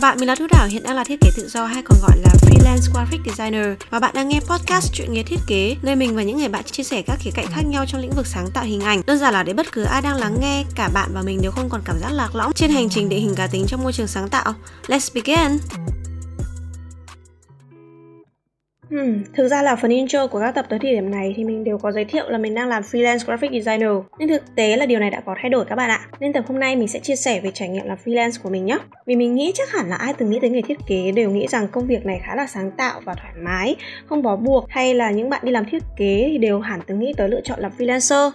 chào bạn, mình là Thu Đảo, hiện đang là thiết kế tự do hay còn gọi là freelance graphic designer và bạn đang nghe podcast chuyện nghề thiết kế nơi mình và những người bạn chia sẻ các khía cạnh khác nhau trong lĩnh vực sáng tạo hình ảnh. Đơn giản là để bất cứ ai đang lắng nghe, cả bạn và mình đều không còn cảm giác lạc lõng trên hành trình định hình cá tính trong môi trường sáng tạo. Let's begin! Ừ, thực ra là phần intro của các tập tới thời điểm này thì mình đều có giới thiệu là mình đang làm freelance graphic designer. Nhưng thực tế là điều này đã có thay đổi các bạn ạ. Nên tập hôm nay mình sẽ chia sẻ về trải nghiệm làm freelance của mình nhé. Vì mình nghĩ chắc hẳn là ai từng nghĩ tới nghề thiết kế đều nghĩ rằng công việc này khá là sáng tạo và thoải mái Không bó buộc hay là những bạn đi làm thiết kế thì đều hẳn từng nghĩ tới lựa chọn làm freelancer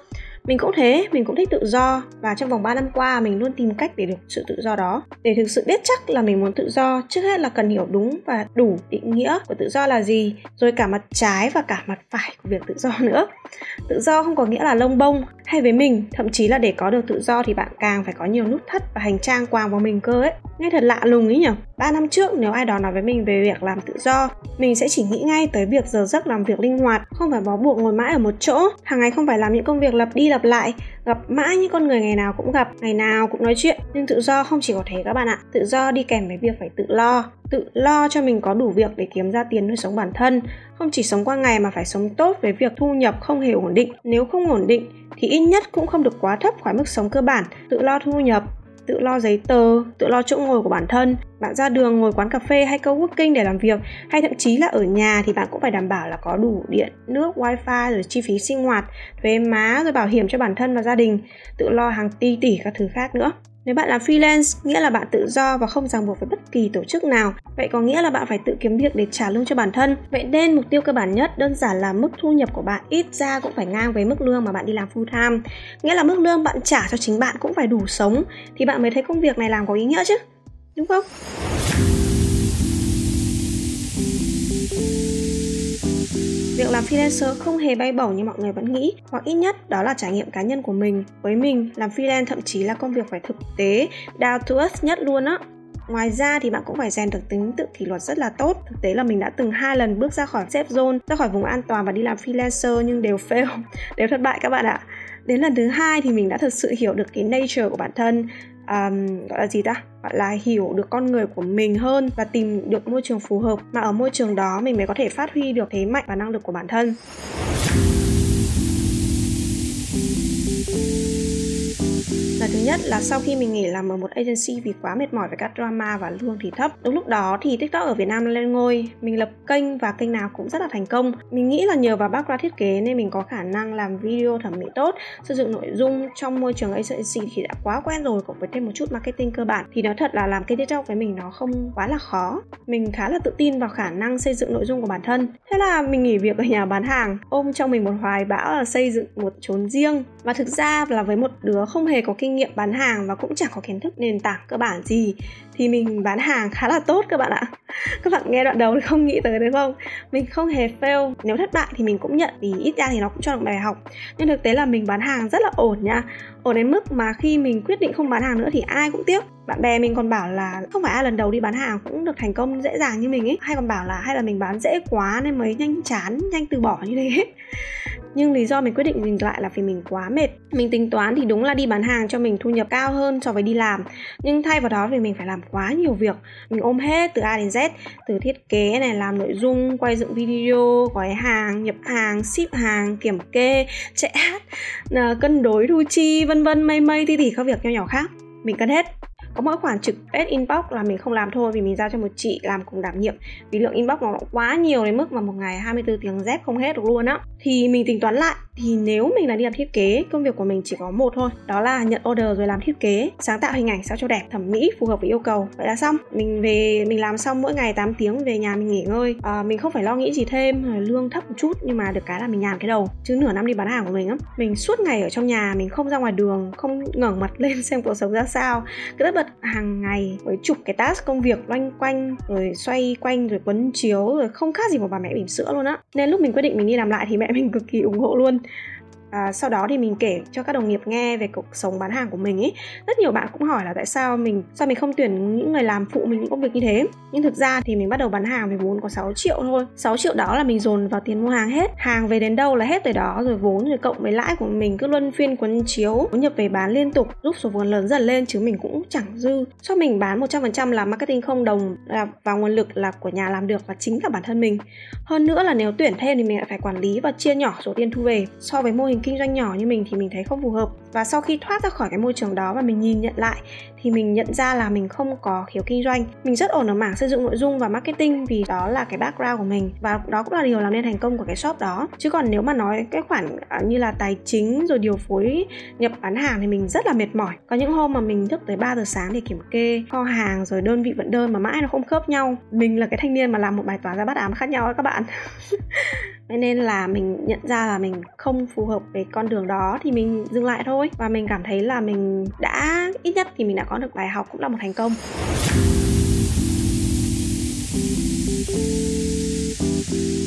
mình cũng thế, mình cũng thích tự do và trong vòng 3 năm qua mình luôn tìm cách để được sự tự do đó. Để thực sự biết chắc là mình muốn tự do, trước hết là cần hiểu đúng và đủ định nghĩa của tự do là gì, rồi cả mặt trái và cả mặt phải của việc tự do nữa. Tự do không có nghĩa là lông bông hay với mình, thậm chí là để có được tự do thì bạn càng phải có nhiều nút thắt và hành trang quàng vào mình cơ ấy. Nghe thật lạ lùng ấy nhỉ? 3 năm trước nếu ai đó nói với mình về việc làm tự do, mình sẽ chỉ nghĩ ngay tới việc giờ giấc làm việc linh hoạt, không phải bó buộc ngồi mãi ở một chỗ, hàng ngày không phải làm những công việc lặp đi lặp lại, gặp mãi những con người ngày nào cũng gặp, ngày nào cũng nói chuyện. Nhưng tự do không chỉ có thế các bạn ạ. Tự do đi kèm với việc phải tự lo. Tự lo cho mình có đủ việc để kiếm ra tiền nuôi sống bản thân. Không chỉ sống qua ngày mà phải sống tốt với việc thu nhập không hề ổn định. Nếu không ổn định thì ít nhất cũng không được quá thấp khỏi mức sống cơ bản. Tự lo thu nhập tự lo giấy tờ, tự lo chỗ ngồi của bản thân. Bạn ra đường ngồi quán cà phê hay coworking để làm việc hay thậm chí là ở nhà thì bạn cũng phải đảm bảo là có đủ điện, nước, wifi rồi chi phí sinh hoạt, thuế má rồi bảo hiểm cho bản thân và gia đình, tự lo hàng ti tỷ các thứ khác nữa. Nếu bạn làm freelance, nghĩa là bạn tự do và không ràng buộc với bất kỳ tổ chức nào. Vậy có nghĩa là bạn phải tự kiếm việc để trả lương cho bản thân. Vậy nên mục tiêu cơ bản nhất đơn giản là mức thu nhập của bạn ít ra cũng phải ngang với mức lương mà bạn đi làm full time. Nghĩa là mức lương bạn trả cho chính bạn cũng phải đủ sống thì bạn mới thấy công việc này làm có ý nghĩa chứ. Đúng không? Việc làm freelancer không hề bay bổng như mọi người vẫn nghĩ, hoặc ít nhất đó là trải nghiệm cá nhân của mình. Với mình, làm freelance thậm chí là công việc phải thực tế, down to earth nhất luôn á. Ngoài ra thì bạn cũng phải rèn được tính tự kỷ luật rất là tốt. Thực tế là mình đã từng hai lần bước ra khỏi safe zone, ra khỏi vùng an toàn và đi làm freelancer nhưng đều fail, đều thất bại các bạn ạ. Đến lần thứ hai thì mình đã thực sự hiểu được cái nature của bản thân, um, gọi là gì ta? Gọi là hiểu được con người của mình hơn và tìm được môi trường phù hợp. Mà ở môi trường đó mình mới có thể phát huy được thế mạnh và năng lực của bản thân. Thứ nhất là sau khi mình nghỉ làm ở một agency vì quá mệt mỏi với các drama và lương thì thấp. Đúng lúc đó thì TikTok ở Việt Nam lên ngôi, mình lập kênh và kênh nào cũng rất là thành công. Mình nghĩ là nhờ vào background thiết kế nên mình có khả năng làm video thẩm mỹ tốt, xây dựng nội dung trong môi trường agency thì đã quá quen rồi cộng với thêm một chút marketing cơ bản thì nói thật là làm kênh TikTok với mình nó không quá là khó. Mình khá là tự tin vào khả năng xây dựng nội dung của bản thân. Thế là mình nghỉ việc ở nhà bán hàng, ôm trong mình một hoài bão là xây dựng một chốn riêng. Và thực ra là với một đứa không hề có kinh nghiệm bán hàng và cũng chẳng có kiến thức nền tảng cơ bản gì, thì mình bán hàng khá là tốt các bạn ạ các bạn nghe đoạn đầu thì không nghĩ tới đúng không? Mình không hề fail. Nếu thất bại thì mình cũng nhận, vì ít ra thì nó cũng cho được bài học. Nhưng thực tế là mình bán hàng rất là ổn nha. Ổn đến mức mà khi mình quyết định không bán hàng nữa thì ai cũng tiếc. Bạn bè mình còn bảo là không phải ai lần đầu đi bán hàng cũng được thành công dễ dàng như mình ấy. Hay còn bảo là hay là mình bán dễ quá nên mới nhanh chán, nhanh từ bỏ như thế. Nhưng lý do mình quyết định dừng lại là vì mình quá mệt. Mình tính toán thì đúng là đi bán hàng cho mình thu nhập cao hơn so với đi làm. Nhưng thay vào đó vì mình phải làm quá nhiều việc. Mình ôm hết từ A đến Z từ thiết kế này, làm nội dung, quay dựng video, gói hàng, nhập hàng, ship hàng, kiểm kê, chạy hát ờ, cân đối thu chi, vân vân, mây mây, thì tỉ các việc nho nhỏ khác. Mình cân hết có mỗi khoản trực ad inbox là mình không làm thôi vì mình giao cho một chị làm cùng đảm nhiệm. Vì lượng inbox nó quá nhiều đến mức mà một ngày 24 tiếng dép không hết được luôn á. Thì mình tính toán lại thì nếu mình là đi làm thiết kế công việc của mình chỉ có một thôi đó là nhận order rồi làm thiết kế sáng tạo hình ảnh sao cho đẹp thẩm mỹ phù hợp với yêu cầu. Vậy là xong. Mình về mình làm xong mỗi ngày 8 tiếng về nhà mình nghỉ ngơi. À, mình không phải lo nghĩ gì thêm lương thấp một chút nhưng mà được cái là mình nhàn cái đầu. Chứ nửa năm đi bán hàng của mình á mình suốt ngày ở trong nhà mình không ra ngoài đường không ngẩng mặt lên xem cuộc sống ra sao. Cứ tất bật hàng ngày với chục cái task công việc loanh quanh, rồi xoay quanh, rồi quấn chiếu, rồi không khác gì một bà mẹ bỉm sữa luôn á. Nên lúc mình quyết định mình đi làm lại thì mẹ mình cực kỳ ủng hộ luôn à, sau đó thì mình kể cho các đồng nghiệp nghe về cuộc sống bán hàng của mình ấy rất nhiều bạn cũng hỏi là tại sao mình sao mình không tuyển những người làm phụ mình những công việc như thế. Nhưng thực ra thì mình bắt đầu bán hàng với vốn có 6 triệu thôi. 6 triệu đó là mình dồn vào tiền mua hàng hết. Hàng về đến đâu là hết tới đó rồi vốn rồi cộng với lãi của mình cứ luân phiên quấn chiếu. Nhập về bán liên tục giúp số vốn lớn dần lên chứ mình cũng chẳng dư. Cho mình bán 100% là marketing không đồng là vào nguồn lực là của nhà làm được và chính cả bản thân mình. Hơn nữa là nếu tuyển thêm thì mình lại phải quản lý và chia nhỏ số tiền thu về so với mô hình kinh doanh nhỏ như mình thì mình thấy không phù hợp. Và sau khi thoát ra khỏi cái môi trường đó và mình nhìn nhận lại, thì mình nhận ra là mình không có khiếu kinh doanh. Mình rất ổn ở mảng xây dựng nội dung và marketing vì đó là cái background của mình và đó cũng là điều làm nên thành công của cái shop đó. Chứ còn nếu mà nói cái khoản à, như là tài chính rồi điều phối nhập bán hàng thì mình rất là mệt mỏi. Có những hôm mà mình thức tới 3 giờ sáng để kiểm kê kho hàng rồi đơn vị vận đơn mà mãi nó không khớp nhau. Mình là cái thanh niên mà làm một bài toán ra bắt ám khác nhau các bạn. nên là mình nhận ra là mình không phù hợp với con đường đó thì mình dừng lại thôi. Và mình cảm thấy là mình đã, ít nhất thì mình đã có được bài học cũng là một thành công.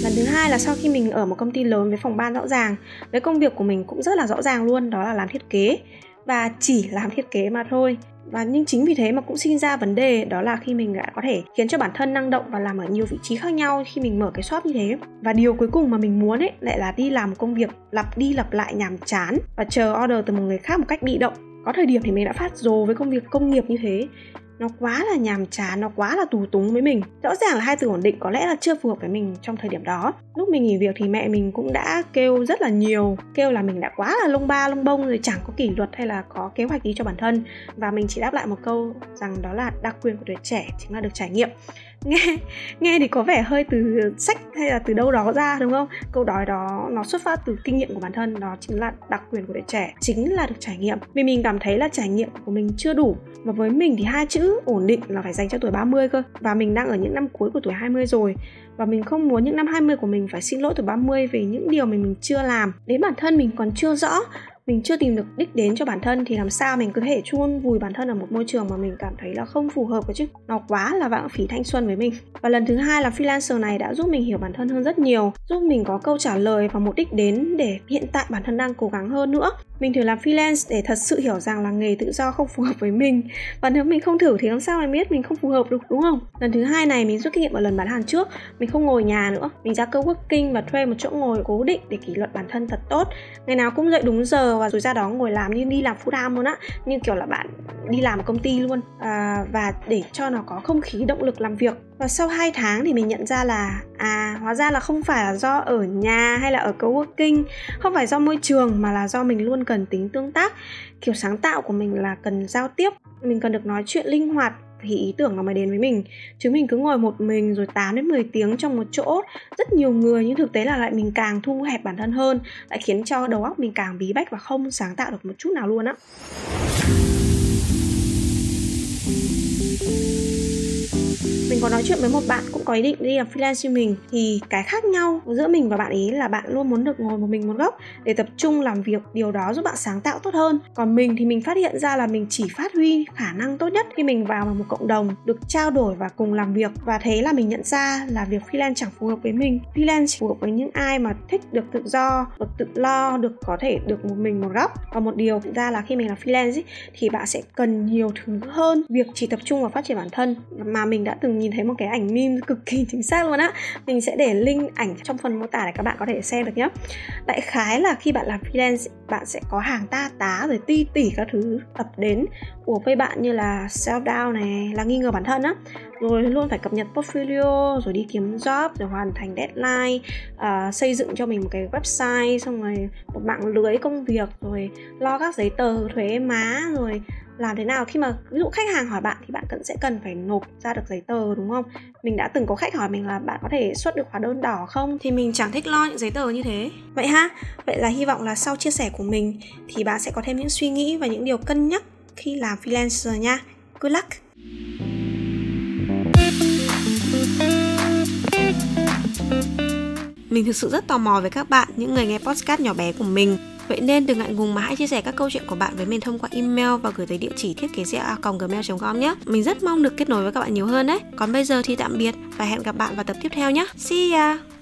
Lần thứ hai là sau khi mình ở một công ty lớn với phòng ban rõ ràng, với công việc của mình cũng rất là rõ ràng luôn, đó là làm thiết kế. Và chỉ làm thiết kế mà thôi và nhưng chính vì thế mà cũng sinh ra vấn đề, đó là khi mình đã có thể khiến cho bản thân năng động và làm ở nhiều vị trí khác nhau khi mình mở cái shop như thế. Và điều cuối cùng mà mình muốn ấy, lại là đi làm công việc lặp đi lặp lại nhàm chán và chờ order từ một người khác một cách bị động. Có thời điểm thì mình đã phát rồ với công việc công nghiệp như thế nó quá là nhàm chán, nó quá là tù túng với mình. Rõ ràng là hai từ ổn định có lẽ là chưa phù hợp với mình trong thời điểm đó. Lúc mình nghỉ việc thì mẹ mình cũng đã kêu rất là nhiều, kêu là mình đã quá là lông ba lông bông rồi chẳng có kỷ luật hay là có kế hoạch gì cho bản thân. Và mình chỉ đáp lại một câu rằng đó là đặc quyền của tuổi trẻ, chính là được trải nghiệm. Nghe nghe thì có vẻ hơi từ sách hay là từ đâu đó ra, đúng không? Câu nói đó, nó xuất phát từ kinh nghiệm của bản thân, đó chính là đặc quyền của tuổi trẻ, chính là được trải nghiệm. Vì mình cảm thấy là trải nghiệm của mình chưa đủ và với mình thì hai chữ ổn định là phải dành cho tuổi 30 cơ. Và mình đang ở những năm cuối của tuổi 20 rồi. Và mình không muốn những năm 20 của mình phải xin lỗi tuổi 30 vì những điều mình mình chưa làm. Đến bản thân mình còn chưa rõ mình chưa tìm được đích đến cho bản thân thì làm sao mình có thể chôn vùi bản thân ở một môi trường mà mình cảm thấy là không phù hợp với chứ? Nó quá là lãng phí thanh xuân với mình. Và lần thứ hai là freelancer này đã giúp mình hiểu bản thân hơn rất nhiều, giúp mình có câu trả lời và một đích đến để hiện tại bản thân đang cố gắng hơn nữa. Mình thử làm freelance để thật sự hiểu rằng là nghề tự do không phù hợp với mình. Và nếu mình không thử thì làm sao mình biết mình không phù hợp được, đúng không? Lần thứ hai này mình rút kinh nghiệm ở lần bán hàng trước, mình không ngồi nhà nữa. Mình ra cơ working và thuê một chỗ ngồi cố định để kỷ luật bản thân thật tốt. Ngày nào cũng dậy đúng giờ và rồi ra đó ngồi làm như đi làm full time luôn á như kiểu là bạn đi làm ở công ty luôn. À, và để cho nó có không khí động lực làm việc. Và sau 2 tháng thì mình nhận ra là à hóa ra là không phải là do ở nhà hay là ở coworking không phải do môi trường mà là do mình luôn cần tính tương tác. Kiểu sáng tạo của mình là cần giao tiếp mình cần được nói chuyện linh hoạt thì ý tưởng nó mới đến với mình. Chứ mình cứ ngồi một mình rồi 8 đến 10 tiếng trong một chỗ, rất nhiều người nhưng thực tế là lại mình càng thu hẹp bản thân hơn, lại khiến cho đầu óc mình càng bí bách và không sáng tạo được một chút nào luôn á mình có nói chuyện với một bạn cũng có ý định đi làm freelance như mình. Thì cái khác nhau giữa mình và bạn ấy là bạn luôn muốn được ngồi một mình một góc để tập trung làm việc điều đó giúp bạn sáng tạo tốt hơn. Còn mình thì mình phát hiện ra là mình chỉ phát huy khả năng tốt nhất khi mình vào một cộng đồng được trao đổi và cùng làm việc. Và thế là mình nhận ra là việc freelance chẳng phù hợp với mình. Freelance phù hợp với những ai mà thích được tự do được tự lo được có thể được một mình một góc. Và một điều thực ra là khi mình làm freelance ý, thì bạn sẽ cần nhiều thứ hơn. Việc chỉ tập trung vào phát triển bản thân mà mình đã từng nhìn thấy một cái ảnh meme cực kỳ chính xác luôn á. Mình sẽ để link ảnh trong phần mô tả để các bạn có thể xem được nhé đại khái là khi bạn làm freelance bạn sẽ có hàng ta tá rồi ti tỉ các thứ ập đến của với bạn như là self down này là nghi ngờ bản thân á. Rồi luôn phải cập nhật portfolio rồi đi kiếm job rồi hoàn thành deadline uh, xây dựng cho mình một cái website xong rồi một mạng lưới công việc rồi lo các giấy tờ thuế má rồi làm thế nào? Khi mà, ví dụ khách hàng hỏi bạn thì bạn cần, sẽ cần phải nộp ra được giấy tờ, đúng không? Mình đã từng có khách hỏi mình là bạn có thể xuất được hóa đơn đỏ không? Thì mình chẳng thích lo những giấy tờ như thế. Vậy ha? Vậy là hy vọng là sau chia sẻ của mình thì bạn sẽ có thêm những suy nghĩ và những điều cân nhắc khi làm freelancer nha. Good luck! Mình thực sự rất tò mò về các bạn, những người nghe podcast nhỏ bé của mình. Vậy nên đừng ngại ngùng mà hãy chia sẻ các câu chuyện của bạn với mình thông qua email và gửi tới địa chỉ thiết kế gmail.com nhé. Mình rất mong được kết nối với các bạn nhiều hơn đấy. Còn bây giờ thì tạm biệt và hẹn gặp bạn vào tập tiếp theo nhé. See ya!